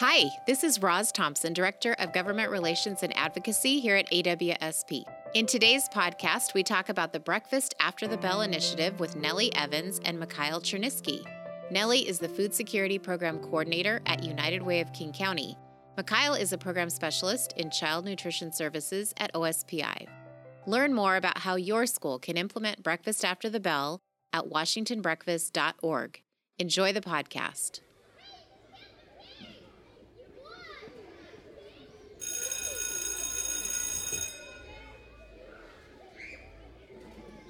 Hi, this is Roz Thompson, Director of Government Relations and Advocacy here at AWSP. In today's podcast, we talk about the Breakfast After the Bell initiative with Nellie Evans and Mikhail Cherniske. Nellie is the Food Security Program Coordinator at United Way of King County. Mikhail is a program specialist in child nutrition services at OSPI. Learn more about how your school can implement Breakfast After the Bell at washingtonbreakfast.org. Enjoy the podcast.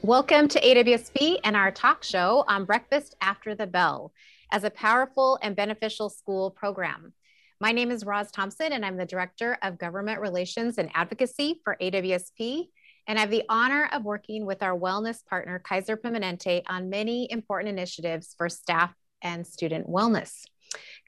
Welcome to AWSP and our talk show on Breakfast After the Bell as a powerful and beneficial school program. My name is Roz Thompson, and I'm the Director of Government Relations and Advocacy for AWSP. And I have the honor of working with our wellness partner, Kaiser Permanente, on many important initiatives for staff and student wellness.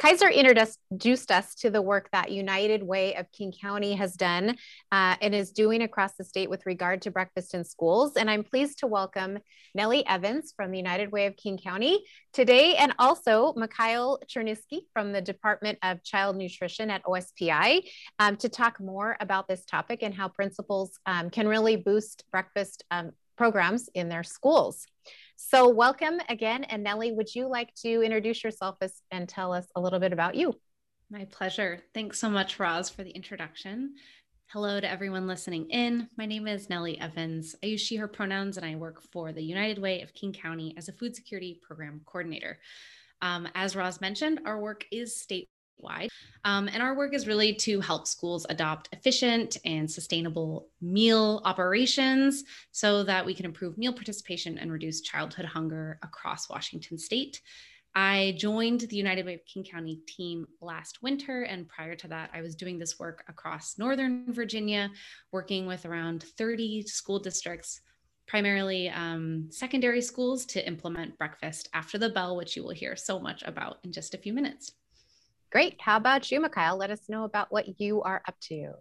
Kaiser introduced us to the work that United Way of King County has done uh, and is doing across the state with regard to breakfast in schools. And I'm pleased to welcome Nellie Evans from the United Way of King County today, and also Mikhail Cherniske from the Department of Child Nutrition at OSPI um, to talk more about this topic and how principals um, can really boost breakfast um, programs in their schools. So, welcome again. And Nellie, would you like to introduce yourself as, and tell us a little bit about you? My pleasure. Thanks so much, Roz, for the introduction. Hello to everyone listening in. My name is Nellie Evans. I use she, her pronouns, and I work for the United Way of King County as a food security program coordinator. Um, as Roz mentioned, our work is state wide. Um, and our work is really to help schools adopt efficient and sustainable meal operations so that we can improve meal participation and reduce childhood hunger across Washington state. I joined the United Way of King County team last winter. And prior to that, I was doing this work across Northern Virginia, working with around 30 school districts, primarily um, secondary schools, to implement breakfast after the bell, which you will hear so much about in just a few minutes. Great. How about you, Mikhail? Let us know about what you are up to.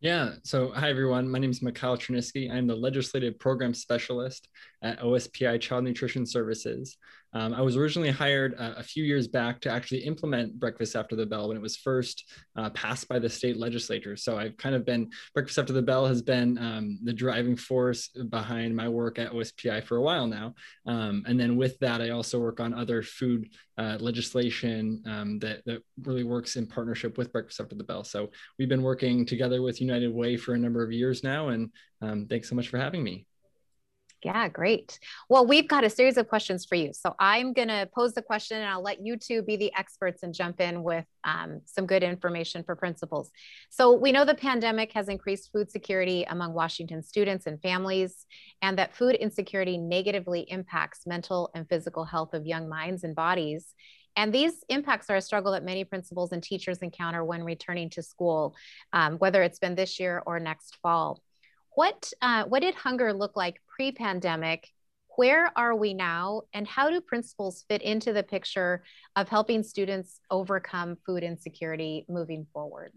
Yeah. So, hi, everyone. My name is Mikhail Cherniske. I'm the Legislative Program Specialist at OSPI Child Nutrition Services. Um, I was originally hired uh, a few years back to actually implement Breakfast After the Bell when it was first uh, passed by the state legislature. So I've kind of been, Breakfast After the Bell has been um, the driving force behind my work at OSPI for a while now. Um, and then with that, I also work on other food uh, legislation um, that, that really works in partnership with Breakfast After the Bell. So we've been working together with United Way for a number of years now. And um, thanks so much for having me. Yeah, great. Well, we've got a series of questions for you. So I'm going to pose the question and I'll let you two be the experts and jump in with um, some good information for principals. So we know the pandemic has increased food security among Washington students and families, and that food insecurity negatively impacts mental and physical health of young minds and bodies. And these impacts are a struggle that many principals and teachers encounter when returning to school, um, whether it's been this year or next fall. What, uh, what did hunger look like pre pandemic? Where are we now? And how do principals fit into the picture of helping students overcome food insecurity moving forward?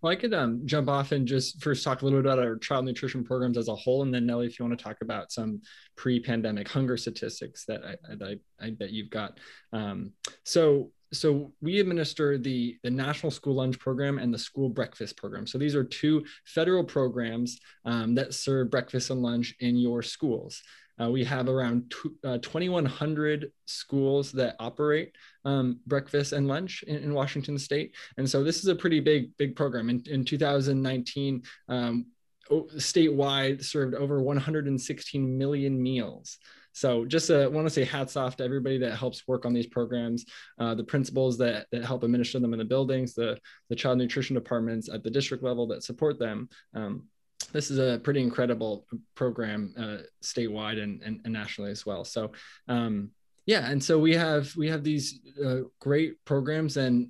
Well, I could um, jump off and just first talk a little bit about our child nutrition programs as a whole, and then Nellie, if you want to talk about some pre-pandemic hunger statistics that I, that I, I bet you've got. Um, so so we administer the the national school lunch program and the school breakfast program. So these are two federal programs um, that serve breakfast and lunch in your schools. Uh, we have around uh, 2100 schools that operate um, breakfast and lunch in, in, washington state. And so this is a pretty big big program. In, in 2019 um, statewide served over 116 million meals so just uh, want to say hats off to everybody that helps work on these programs, uh, the principals that, that help administer them in the buildings, the, the child nutrition departments at the district level that support them. Um, this is a pretty incredible program uh, statewide and, and, and, nationally as well. So um, yeah, and so we have we have these uh, great programs and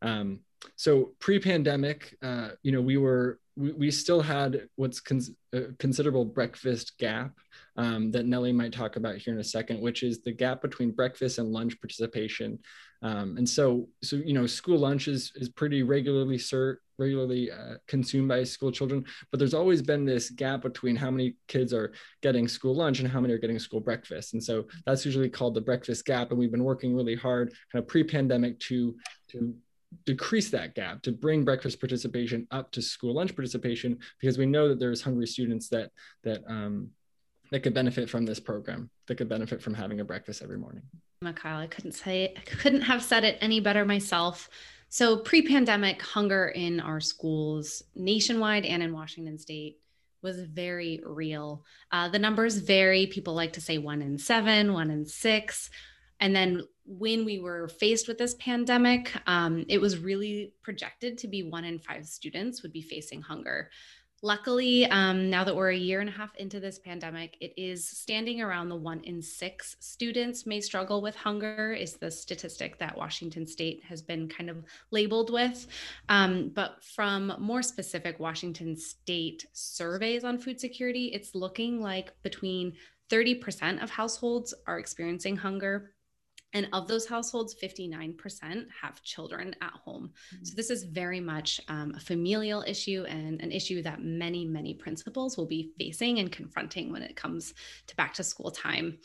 um, so pre-pandemic, uh, you know, we were we, we still had what's cons- a considerable breakfast gap um, that Nellie might talk about here in a second, which is the gap between breakfast and lunch participation. Um, and so, so you know, school lunch is is pretty regularly served, regularly uh, consumed by school children, but there's always been this gap between how many kids are getting school lunch and how many are getting school breakfast. And so that's usually called the breakfast gap. And we've been working really hard, kind of pre-pandemic, to to decrease that gap to bring breakfast participation up to school lunch participation because we know that there's hungry students that that um, that could benefit from this program that could benefit from having a breakfast every morning Mikhail, I couldn't say I couldn't have said it any better myself. So pre-pandemic hunger in our schools nationwide and in Washington state was very real. Uh, the numbers vary. People like to say one in seven, one in six. And then when we were faced with this pandemic, um, it was really projected to be one in five students would be facing hunger. Luckily, um, now that we're a year and a half into this pandemic, it is standing around the one in six students may struggle with hunger, is the statistic that Washington State has been kind of labeled with. Um, but from more specific Washington State surveys on food security, it's looking like between 30% of households are experiencing hunger and of those households, 59% have children at home. Mm-hmm. So, this is very much um, a familial issue and an issue that many, many principals will be facing and confronting when it comes to back to school time.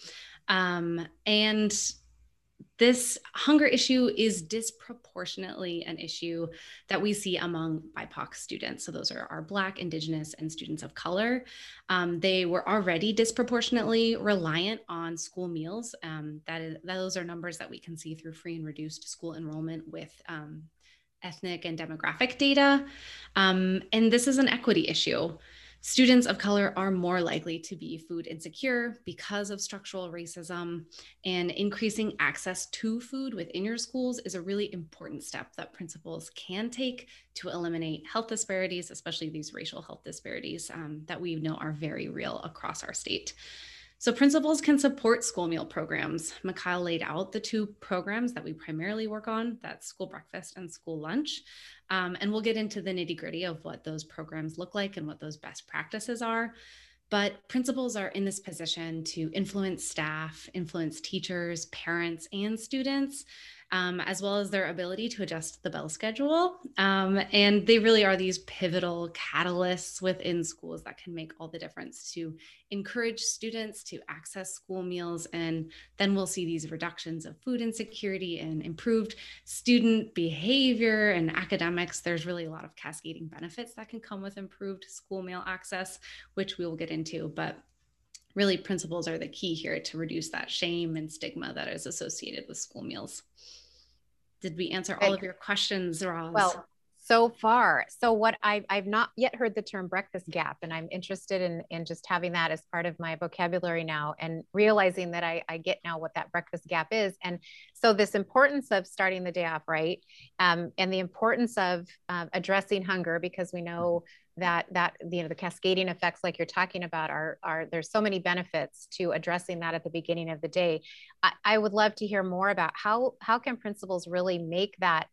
Um, and this hunger issue is disproportionately an issue that we see among BIPOC students. So, those are our Black, Indigenous, and students of color. Um, they were already disproportionately reliant on school meals. Um, that is, those are numbers that we can see through free and reduced school enrollment with um, ethnic and demographic data. Um, and this is an equity issue. Students of color are more likely to be food insecure because of structural racism, and increasing access to food within your schools is a really important step that principals can take to eliminate health disparities, especially these racial health disparities um, that we know are very real across our state. So principals can support school meal programs. Mikhail laid out the two programs that we primarily work on, that's school breakfast and school lunch. Um, and we'll get into the nitty gritty of what those programs look like and what those best practices are. But principals are in this position to influence staff, influence teachers, parents, and students um, as well as their ability to adjust the bell schedule. Um, and they really are these pivotal catalysts within schools that can make all the difference to encourage students to access school meals. And then we'll see these reductions of food insecurity and improved student behavior and academics. There's really a lot of cascading benefits that can come with improved school meal access, which we will get into. But really principals are the key here to reduce that shame and stigma that is associated with school meals. Did we answer all of your questions, Roz? Well, so far. So what I've, I've not yet heard the term breakfast gap, and I'm interested in, in just having that as part of my vocabulary now and realizing that I, I get now what that breakfast gap is. And so this importance of starting the day off right, um, and the importance of uh, addressing hunger because we know that that you know the cascading effects like you're talking about are are there's so many benefits to addressing that at the beginning of the day I, I would love to hear more about how how can principals really make that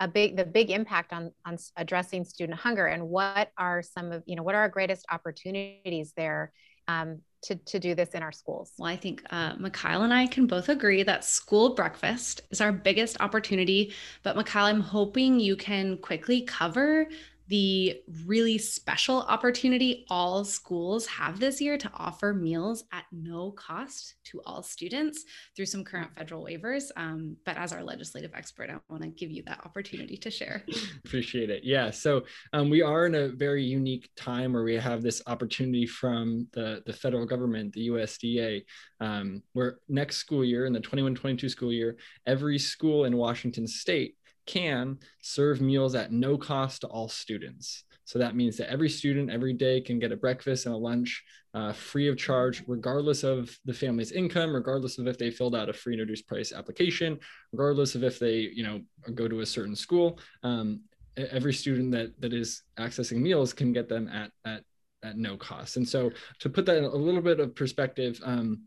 a big the big impact on on addressing student hunger and what are some of you know what are our greatest opportunities there um, to, to do this in our schools? Well, I think uh, Mikhail and I can both agree that school breakfast is our biggest opportunity. But Mikhail, I'm hoping you can quickly cover the really special opportunity all schools have this year to offer meals at no cost to all students through some current federal waivers. Um, but as our legislative expert, I want to give you that opportunity to share. Appreciate it. Yeah. So um, we are in a very unique time where we have this opportunity from the, the federal government, the USDA, um, where next school year, in the 21 22 school year, every school in Washington state can serve meals at no cost to all students. So that means that every student every day can get a breakfast and a lunch uh, free of charge, regardless of the family's income, regardless of if they filled out a free and reduced price application, regardless of if they, you know, go to a certain school. Um, every student that that is accessing meals can get them at at at no cost. And so to put that in a little bit of perspective, um,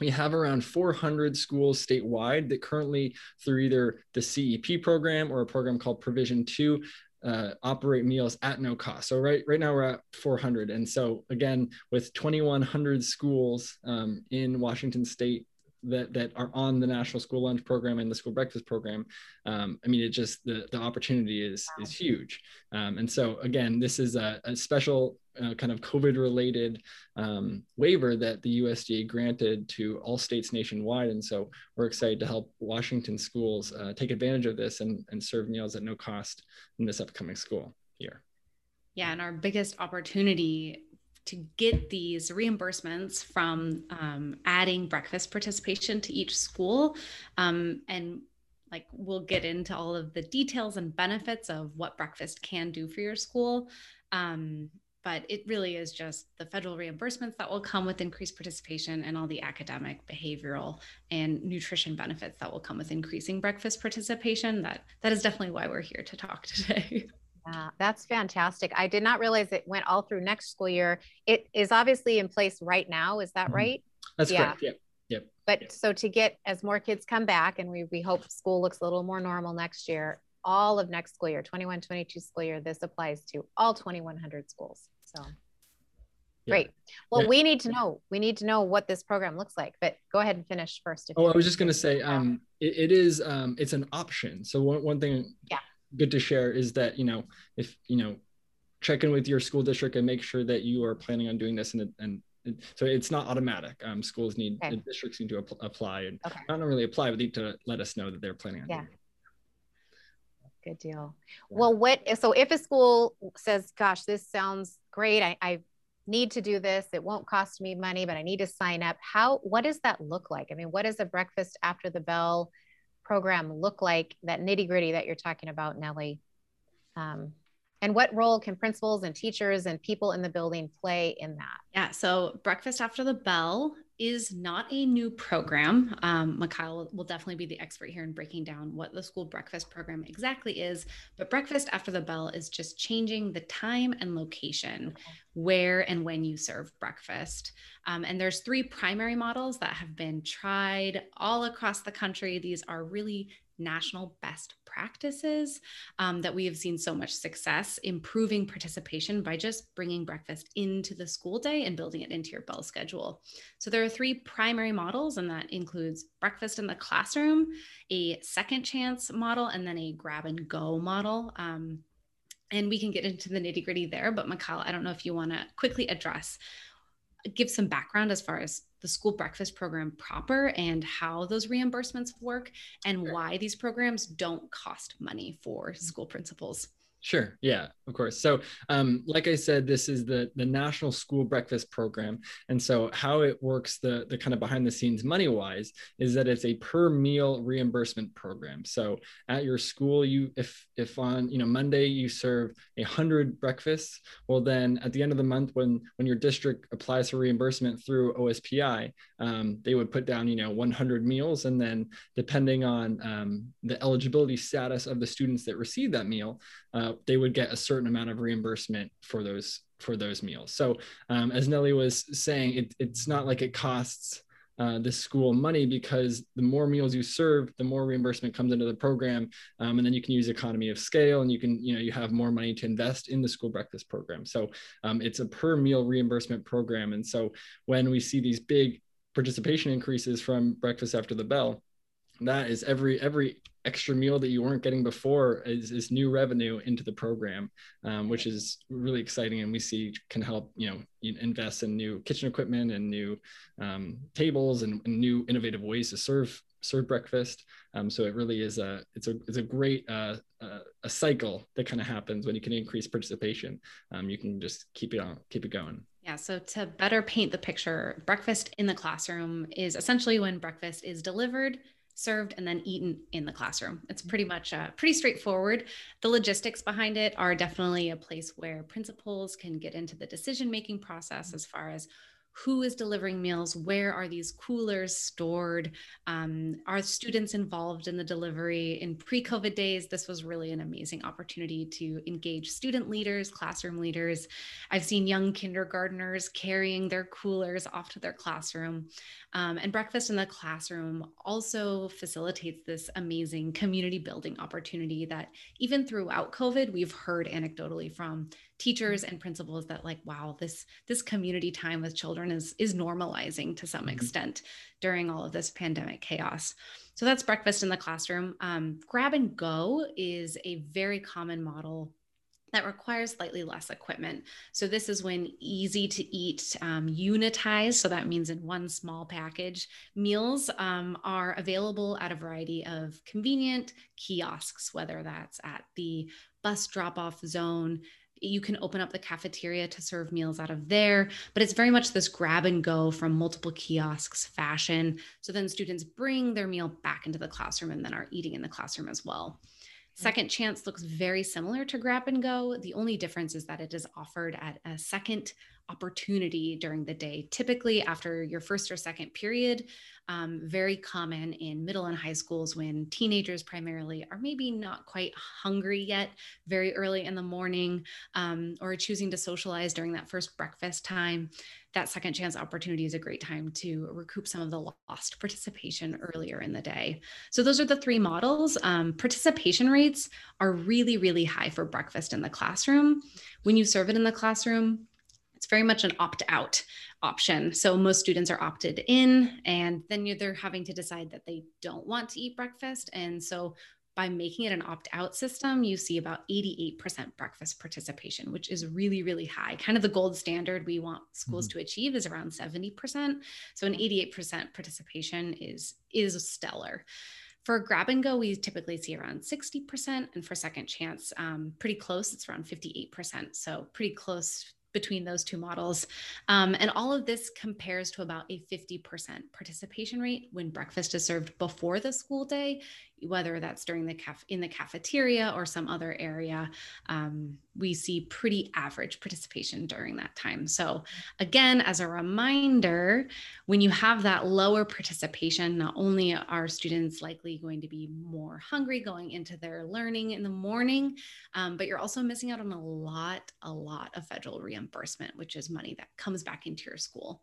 we have around 400 schools statewide that currently, through either the CEP program or a program called Provision 2, uh, operate meals at no cost. So right right now we're at 400, and so again with 2,100 schools um, in Washington State that that are on the National School Lunch Program and the School Breakfast Program, um, I mean it just the the opportunity is is huge. Um, and so again, this is a, a special uh, kind of COVID related um, waiver that the USDA granted to all states nationwide. And so we're excited to help Washington schools uh, take advantage of this and, and serve meals at no cost in this upcoming school year. Yeah, and our biggest opportunity to get these reimbursements from um, adding breakfast participation to each school um, and like we'll get into all of the details and benefits of what breakfast can do for your school um, but it really is just the federal reimbursements that will come with increased participation and all the academic behavioral and nutrition benefits that will come with increasing breakfast participation that that is definitely why we're here to talk today yeah that's fantastic i did not realize it went all through next school year it is obviously in place right now is that mm-hmm. right that's yeah. correct yep yep but yep. so to get as more kids come back and we, we hope school looks a little more normal next year all of next school year 21 22 school year this applies to all 2100 schools so yeah. great. Well, yeah. we need to know. We need to know what this program looks like. But go ahead and finish first. oh, I was just going to say, um, it, it is. Um, it's an option. So one one thing. Yeah. Good to share is that you know if you know check in with your school district and make sure that you are planning on doing this and and so it's not automatic. Um, schools need okay. districts need to ap- apply and okay. not really apply, but need to let us know that they're planning on. Yeah. Good deal. Yeah. Well, what so if a school says, "Gosh, this sounds great. I, I need to do this. It won't cost me money, but I need to sign up. How, what does that look like? I mean, what does a breakfast after the bell program look like? That nitty gritty that you're talking about, Nellie. Um, and what role can principals and teachers and people in the building play in that? Yeah, so breakfast after the bell is not a new program. Um, Mikhail will definitely be the expert here in breaking down what the school breakfast program exactly is. But breakfast after the bell is just changing the time and location where and when you serve breakfast. Um, and there's three primary models that have been tried all across the country. These are really national best practices um, that we have seen so much success improving participation by just bringing breakfast into the school day and building it into your bell schedule. So there are three primary models, and that includes breakfast in the classroom, a second chance model, and then a grab and go model. Um, and we can get into the nitty gritty there, but Mikhail, I don't know if you want to quickly address give some background as far as the school breakfast program proper and how those reimbursements work and why these programs don't cost money for school principals. Sure. Yeah, of course. So, um, like I said, this is the the National School Breakfast Program, and so how it works, the the kind of behind the scenes money wise, is that it's a per meal reimbursement program. So at your school, you if if on you know Monday you serve a hundred breakfasts, well then at the end of the month when when your district applies for reimbursement through OSPI, um, they would put down you know 100 meals, and then depending on um, the eligibility status of the students that receive that meal. Uh, they would get a certain amount of reimbursement for those for those meals. So um, as Nellie was saying, it, it's not like it costs uh, the school money because the more meals you serve, the more reimbursement comes into the program, um, and then you can use economy of scale, and you can you know you have more money to invest in the school breakfast program. So um, it's a per meal reimbursement program, and so when we see these big participation increases from breakfast after the bell, that is every every extra meal that you weren't getting before is, is new revenue into the program, um, which is really exciting. And we see can help, you know, invest in new kitchen equipment and new um, tables and, and, new innovative ways to serve serve breakfast. Um, so it really is a it's a it's a great uh, uh, a cycle that kind of happens when you can increase participation. Um, you can just keep it on keep it going. Yeah, so to better paint the picture, breakfast in the classroom is essentially when breakfast is delivered served and then eaten in the classroom. It's mm-hmm. pretty much uh, pretty straightforward. The logistics behind it are definitely a place where principals can get into the decision making process as far as who is delivering meals where are these coolers stored um, are students involved in the delivery? In pre-covid days this was really an amazing opportunity to engage student leaders classroom leaders. I've seen young kindergarteners carrying their coolers off to their classroom. Um, and breakfast in the classroom also facilitates this amazing community building opportunity that even throughout covid we've heard anecdotally from teachers and principals that like wow this this community time with children is is normalizing to some mm-hmm. extent during all of this pandemic chaos so that's breakfast in the classroom um, grab and go is a very common model that requires slightly less equipment. So this is when easy to eat, um, unitized, so that means in one small package, meals um, are available at a variety of convenient kiosks, whether that's at the bus drop off zone. You can open up the cafeteria to serve meals out of there, but it's very much this grab and go from multiple kiosks fashion. So then students bring their meal back into the classroom and then are eating in the classroom as well. Mm. Second Chance looks very similar to Grab and Go. The only difference is that it is offered at a second opportunity during the day, typically after your first or second period. Um, very common in middle and high schools when teenagers primarily are maybe not quite hungry yet, very early in the morning, um, or choosing to socialize during that first breakfast time that second chance opportunity is a great time to recoup some of the lost participation earlier in the day. So, those are the three models. Um, participation rates are really, really high for breakfast in the classroom. When you serve it in the classroom, it's very much an opt out option. So, most students are opted in, and then they're having to decide that they don't want to eat breakfast. And so, by making it an opt out system, you see about 88% breakfast participation, which is really, really high. Kind of the gold standard we want schools mm-hmm. to achieve is around 70%. So an 88% participation is, is stellar. For grab and go, we typically see around 60%. And for second chance, um, pretty close, it's around 58%. So pretty close between those two models. Um, and all of this compares to about a 50% participation rate when breakfast is served before the school day whether that's during the caf in the cafeteria or some other area, um, we see pretty average participation during that time. So again, as a reminder, when you have that lower participation, not only are students likely going to be more hungry going into their learning in the morning, um, but you're also missing out on a lot, a lot of federal reimbursement, which is money that comes back into your school.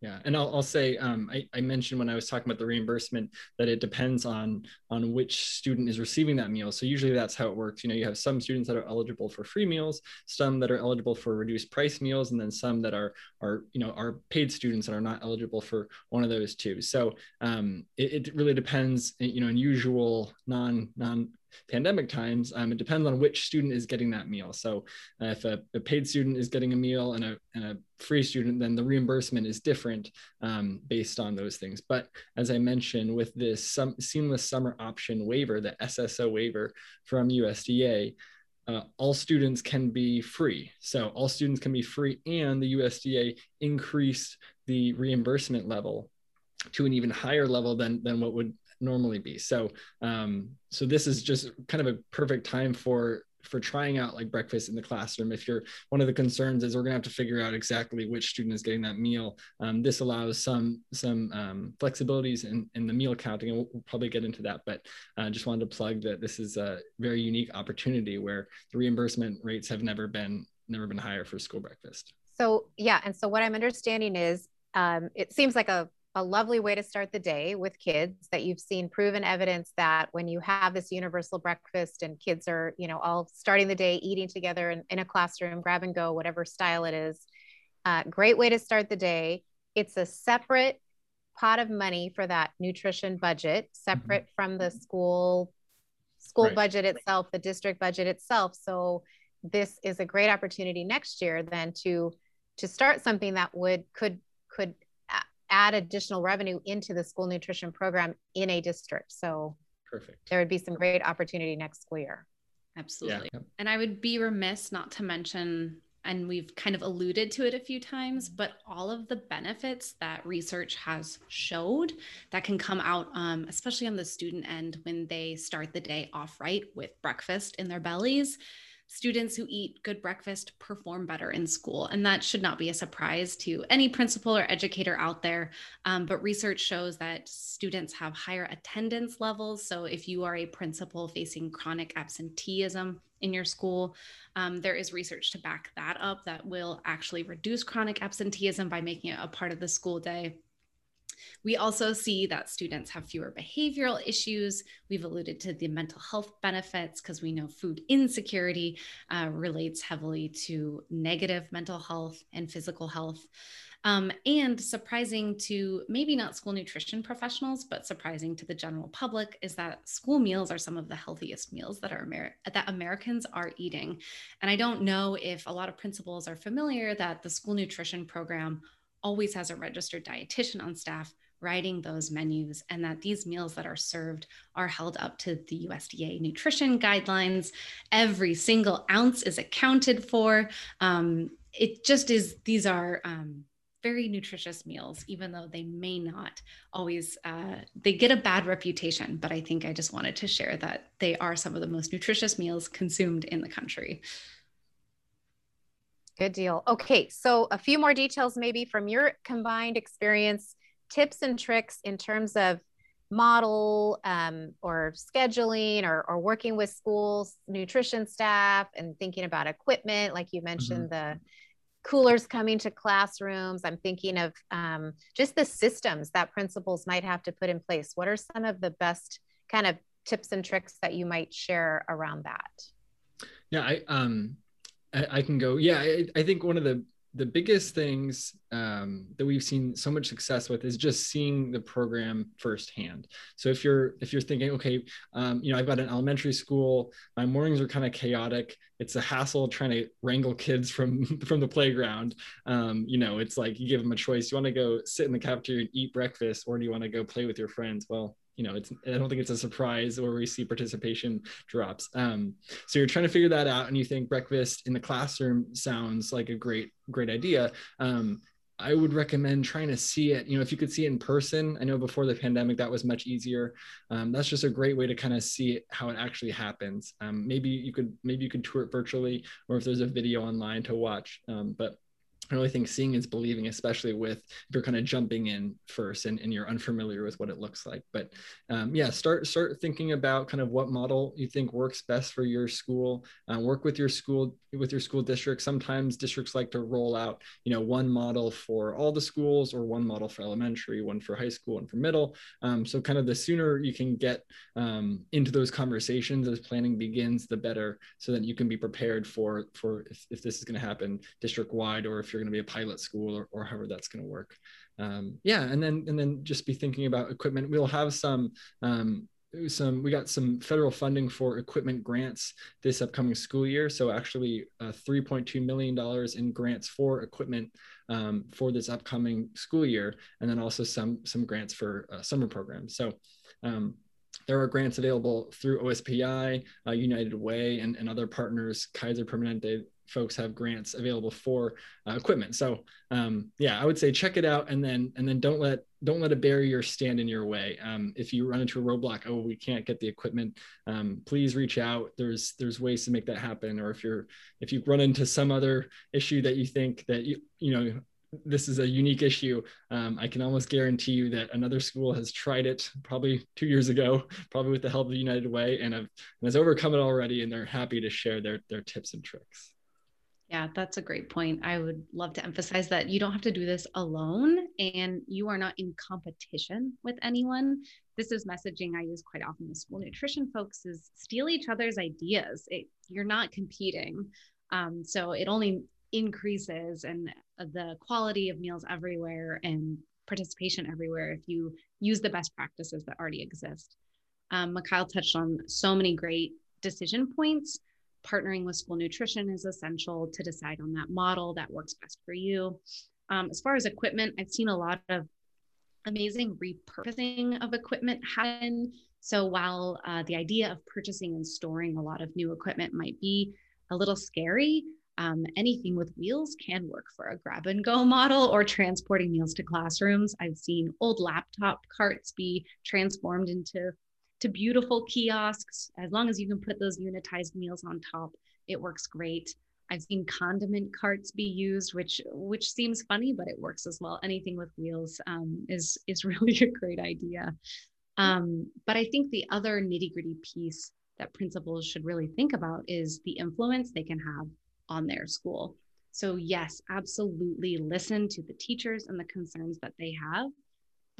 Yeah, and I'll, I'll say um, I, I, mentioned when I was talking about the reimbursement that it depends on on which student is receiving that meal. So usually that's how it works. You know, you have some students that are eligible for free meals, some that are eligible for reduced price meals, and then some that are are you know are paid students that are not eligible for one of those two. So um, it, it really depends. You know, in usual non non pandemic times, um, it depends on which student is getting that meal. So uh, if a, a, paid student is getting a meal and a, and a free student, then the reimbursement is different um, based on those things. But as I mentioned, with this seamless summer option waiver, the SSO waiver from USDA, uh, all students can be free. So all students can be free, and the USDA increased the reimbursement level to an even higher level than than what would normally be. So um, so this is just kind of a perfect time for for trying out like breakfast in the classroom. If you're one of the concerns is we're to have to figure out exactly which student is getting that meal. Um, this allows some some um, flexibilities in, in the meal counting and we'll, we'll probably get into that but i uh, just wanted to plug that this is a very unique opportunity where the reimbursement rates have never been never been higher for school breakfast. So yeah and so what i'm understanding is um, it seems like a a lovely way to start the day with kids that you've seen proven evidence that when you have this universal breakfast and kids are you know all starting the day eating together in, in a classroom grab and go whatever style it is uh, great way to start the day it's a separate pot of money for that nutrition budget separate mm-hmm. from the school school right. budget itself the district budget itself so this is a great opportunity next year then to to start something that would could could add additional revenue into the school nutrition program in a district. So perfect. There would be some great opportunity next school year. Absolutely. Yeah. And I would be remiss not to mention, and we've kind of alluded to it a few times, but all of the benefits that research has showed that can come out, um, especially on the student end when they start the day off right with breakfast in their bellies students who eat good breakfast perform better in school. And that should not be a surprise to any principal or educator out there. Um, but research shows that students have higher attendance levels. So if you are a principal facing chronic absenteeism in your school, um, there is research to back that up that will actually reduce chronic absenteeism by making it a part of the school day. We also see that students have fewer behavioral issues. We've alluded to the mental health benefits because we know food insecurity uh, relates heavily to negative mental health and physical health. Um, and surprising to maybe not school nutrition professionals, but surprising to the general public is that school meals are some of the healthiest meals that are Amer- that Americans are eating. And I don't know if a lot of principals are familiar that the school nutrition program always has a registered dietitian on staff writing those menus and that these meals that are served are held up to the USDA nutrition guidelines. Every single ounce is accounted for. Um, it just is, these are um, very nutritious meals, even though they may not always, uh, they get a bad reputation. But I think I just wanted to share that they are some of the most nutritious meals consumed in the country. Good deal. Okay, so a few more details maybe from your combined experience, tips and tricks in terms of model um, or scheduling or, or working with schools, nutrition staff, and thinking about equipment, like you mentioned, mm-hmm. the coolers coming to classrooms. I'm thinking of um, just the systems that principals might have to put in place. What are some of the best kind of tips and tricks that you might share around that? Yeah, I um, I, I can go. Yeah, I, I think one of the the biggest things um, that we've seen so much success with is just seeing the program firsthand. So if you're if you're thinking, okay, um, you know, I've got an elementary school, my mornings are kind of chaotic. It's a hassle trying to wrangle kids from from the playground. Um, you know, it's like you give them a choice. You want to go sit in the cafeteria and eat breakfast, or do you want to go play with your friends? Well, you know, it's I don't think it's a surprise where we see participation drops. Um, so you're trying to figure that out, and you think breakfast in the classroom sounds like a great great idea. Um, I would recommend trying to see it. You know, if you could see it in person, I know before the pandemic that was much easier. Um, that's just a great way to kind of see it, how it actually happens. Um, maybe you could maybe you could tour it virtually, or if there's a video online to watch. Um, but I really think seeing is believing, especially with if you're kind of jumping in first and, and you're unfamiliar with what it looks like. But um, yeah, start start thinking about kind of what model you think works best for your school. Uh, work with your school with your school district. Sometimes districts like to roll out, you know, one model for all the schools or one model for elementary, one for high school, and for middle. Um, so kind of the sooner you can get um, into those conversations as planning begins, the better, so that you can be prepared for for if, if this is going to happen district wide or if you're going to be a pilot school or, or however that's going to work. Um, yeah, and then and then just be thinking about equipment. We'll have some um, some we got some federal funding for equipment grants this upcoming school year so actually uh, 3.2 million dollars in grants for equipment um, for this upcoming school year and then also some some grants for uh, summer programs so um, there are grants available through OSPI, uh, United Way, and, and other partners. Kaiser Permanente folks have grants available for uh, equipment. So um, yeah, I would say check it out, and then and then don't let don't let a barrier stand in your way. Um, if you run into a roadblock, oh, we can't get the equipment, um, please reach out. There's there's ways to make that happen. Or if you're if you run into some other issue that you think that you you know this is a unique issue. Um, I can almost guarantee you that another school has tried it probably two years ago, probably with the help of United Way, and, have, and has overcome it already, and they're happy to share their their tips and tricks. Yeah, that's a great point. I would love to emphasize that you don't have to do this alone and you are not in competition with anyone. This is messaging I use quite often with school nutrition folks is steal each other's ideas. It, you're not competing. Um, so it only increases and the quality of meals everywhere and participation everywhere if you use the best practices that already exist. Um, Mikhail touched on so many great decision points partnering with school nutrition is essential to decide on that model that works best for you. Um, as far as equipment, I've seen a lot of amazing repurposing of equipment happen. So while uh, the idea of purchasing and storing a lot of new equipment might be a little scary, um, anything with wheels can work for a grab and go model or transporting meals to classrooms. I've seen old laptop carts be transformed into to beautiful kiosks. As long as you can put those unitized meals on top, it works great. I've seen condiment carts be used, which which seems funny, but it works as well. Anything with wheels um, is is really a great idea. Um, but I think the other nitty gritty piece that principals should really think about is the influence they can have on their school. So yes, absolutely listen to the teachers and the concerns that they have,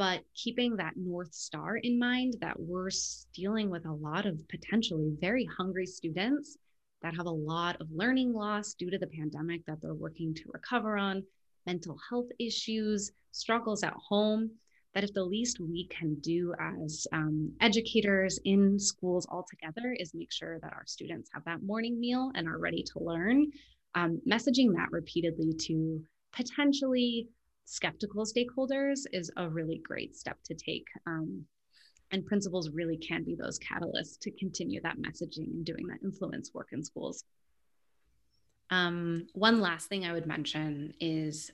but keeping that North Star in mind that we're dealing with a lot of potentially very hungry students that have a lot of learning loss due to the pandemic that they're working to recover on. mental health issues, struggles at home, that if the least we can do as um, educators in schools altogether is make sure that our students have that morning meal and are ready to learn, um, messaging that repeatedly to potentially skeptical stakeholders is a really great step to take. Um, and principals really can be those catalysts to continue that messaging and doing that influence work in schools. Um, one last thing I would mention is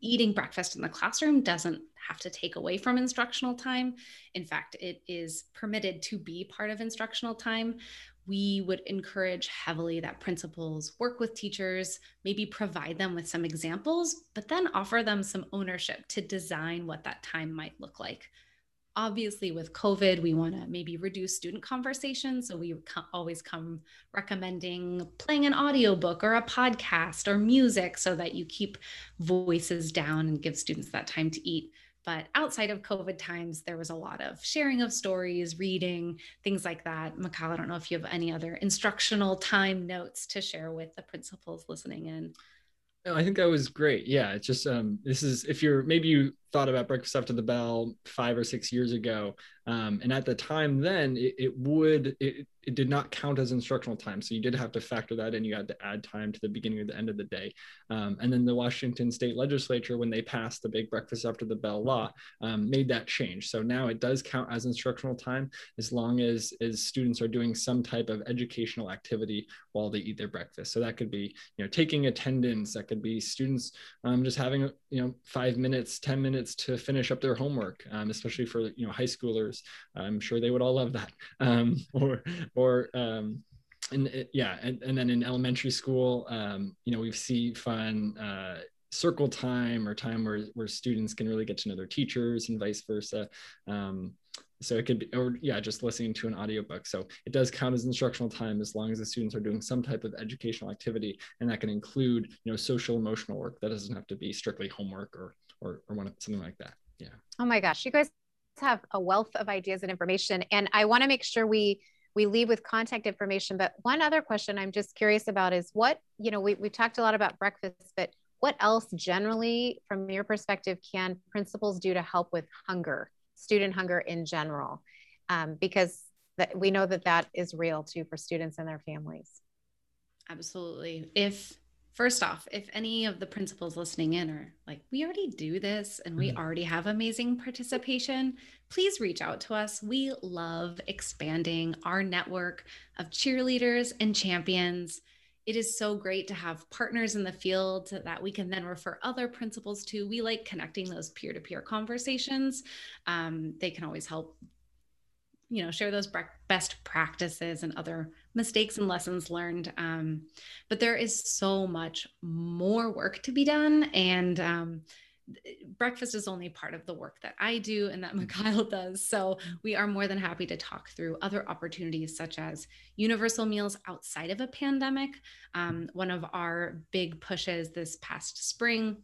eating breakfast in the classroom doesn't have to take away from instructional time. In fact, it is permitted to be part of instructional time. We would encourage heavily that principals work with teachers, maybe provide them with some examples, but then offer them some ownership to design what that time might look like. Obviously with covid we want to maybe reduce student conversation so we always come recommending playing an audiobook or a podcast or music so that you keep voices down and give students that time to eat but outside of covid times there was a lot of sharing of stories reading things like that Mikhail, i don't know if you have any other instructional time notes to share with the principals listening in I think that was great. Yeah, it's just um, this is if you're maybe you thought about breakfast after the bell five or six years ago, um, and at the time then it, it would it, it did not count as instructional time. So you did have to factor that in. You had to add time to the beginning or the end of the day. Um, and then the Washington state legislature, when they passed the big breakfast after the bell law, um, made that change. So now it does count as instructional time as long as, as students are doing some type of educational activity while they eat their breakfast. So that could be, you know, taking attendance, that could be students um, just having, you know, five minutes, 10 minutes to finish up their homework, um, especially for, you know, high schoolers. I'm sure they would all love that. Um, or, or um, and it, yeah, and, and then in elementary school, um, you know, we see fun uh, circle time or time where, where students can really get to know their teachers and vice versa. Um, so it could be, or yeah, just listening to an audiobook. So it does count as instructional time as long as the students are doing some type of educational activity, and that can include, you know, social emotional work. That doesn't have to be strictly homework or or or one, something like that. Yeah. Oh my gosh, you guys have a wealth of ideas and information, and I want to make sure we we leave with contact information. But one other question I'm just curious about is what, you know, we, we talked a lot about breakfast, but what else generally, from your perspective, can principals do to help with hunger, student hunger in general? Um, because that, we know that that is real too for students and their families. Absolutely. If First off, if any of the principals listening in are like, we already do this and we mm-hmm. already have amazing participation, please reach out to us. We love expanding our network of cheerleaders and champions. It is so great to have partners in the field that we can then refer other principals to. We like connecting those peer to peer conversations. Um, they can always help you know share those best practices and other mistakes and lessons learned um, but there is so much more work to be done and um, breakfast is only part of the work that I do and that Mikhail does. So we are more than happy to talk through other opportunities such as universal meals outside of a pandemic. Um, one of our big pushes this past spring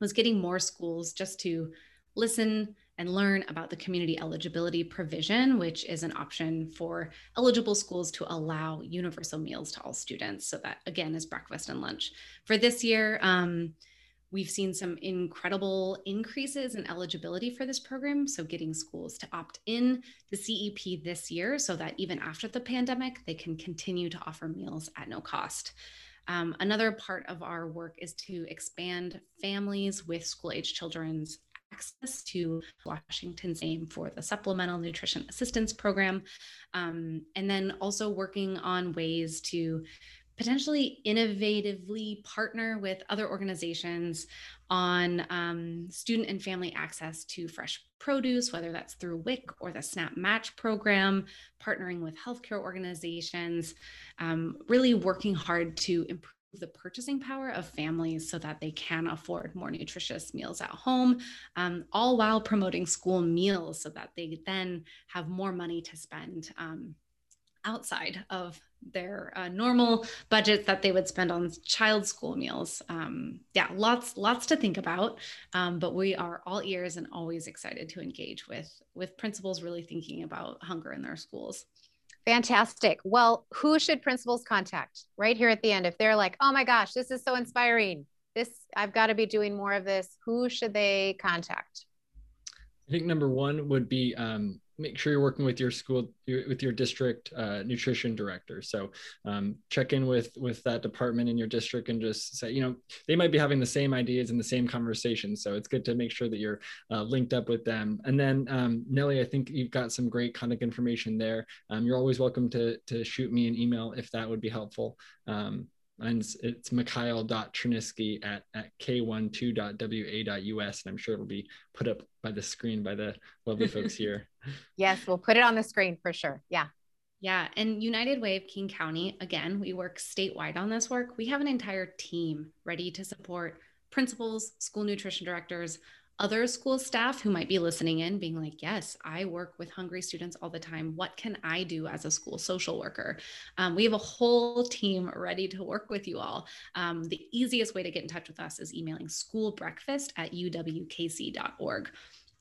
was getting more schools just to listen and learn about the community eligibility provision, which is an option for eligible schools to allow universal meals to all students. So that again is breakfast and lunch. For this year, um, we've seen some incredible increases in eligibility for this program. So getting schools to opt in to CEP this year so that even after the pandemic, they can continue to offer meals at no cost. Um, another part of our work is to expand families with school age children's access to Washington's aim for the Supplemental Nutrition Assistance Program. Um, and then also working on ways to potentially innovatively partner with other organizations on um, student and family access to fresh produce, whether that's through WIC or the SNAP Match program, partnering with healthcare organizations, um, really working hard to improve the purchasing power of families so that they can afford more nutritious meals at home, um, all while promoting school meals so that they then have more money to spend um, outside of their uh, normal budgets that they would spend on child school meals. Um, yeah, lots lots to think about, um, but we are all ears and always excited to engage with with principals really thinking about hunger in their schools. Fantastic. Well, who should principals contact right here at the end if they're like, oh my gosh, this is so inspiring. this I've got to be doing more of this, who should they contact? I think number one would be um, make sure you're working with your school with your district uh, nutrition director. So um, check in with with that department in your district and just say you know they might be having the same ideas and the same conversations so it's good to make sure that you're uh, linked up with them. And then um, nellie i think you've got some great contact information there. Um, you're always welcome to to shoot me an email if that would be helpful. Um, and it's, it's mikhail.cherniske at, at k12.wa.us. And I'm sure it'll be put up by the screen by the lovely folks here. Yes, we'll put it on the screen for sure. Yeah. Yeah. And United Way of King County, again, we work statewide on this work. We have an entire team ready to support principals, school nutrition directors, other school staff who might be listening in being like yes i work with hungry students all the time. What can i do as a school social worker? Um, we have a whole team ready to work with you all. Um, the easiest way to get in touch with us is emailing schoolbreakfast at uwkc.org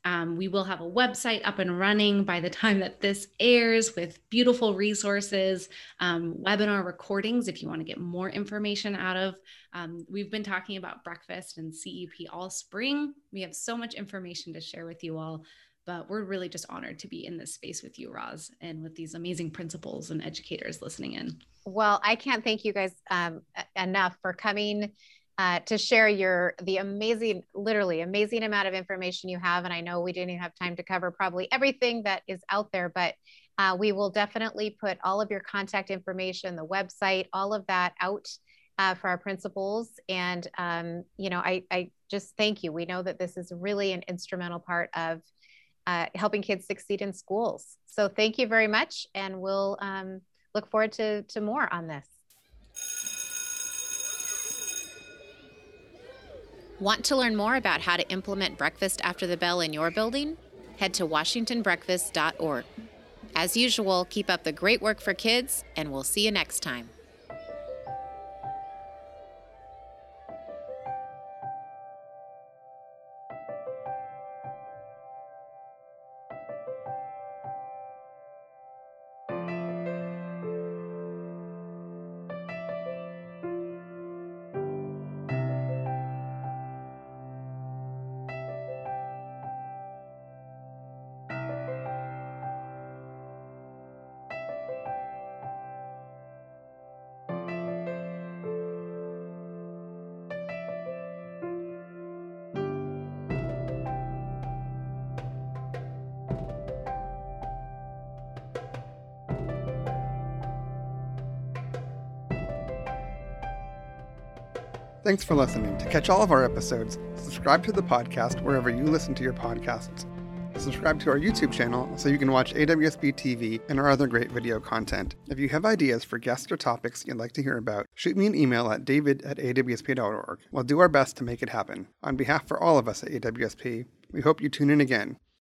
um, we will have a website up and running by the time that this airs with beautiful resources, um, webinar recordings if you want to get more information out of. Um, we've been talking about breakfast and CEP all spring. We have so much information to share with you all, but we're really just honored to be in this space with you, Roz, and with these amazing principals and educators listening in. Well, I can't thank you guys um, enough for coming uh, to share your the amazing, literally amazing amount of information you have. And I know we didn't have time to cover probably everything that is out there, but uh, we will definitely put all of your contact information, the website, all of that out uh, for our principals. And um, you know, I, I just thank you. We know that this is really an instrumental part of uh, helping kids succeed in schools. So thank you very much, and we'll um, look forward to to more on this. Want to learn more about how to implement breakfast after the bell in your building? Head to washingtonbreakfast.org. As usual, keep up the great work for kids, and we'll see you next time. Thanks for listening. To catch all of our episodes, subscribe to the podcast wherever you listen to your podcasts. Subscribe to our YouTube channel so you can watch AWSP TV and our other great video content. If you have ideas for guests or topics you'd like to hear about, shoot me an email at david at awsp.org. We'll do our best to make it happen. On behalf for all of us at AWSP, we hope you tune in again.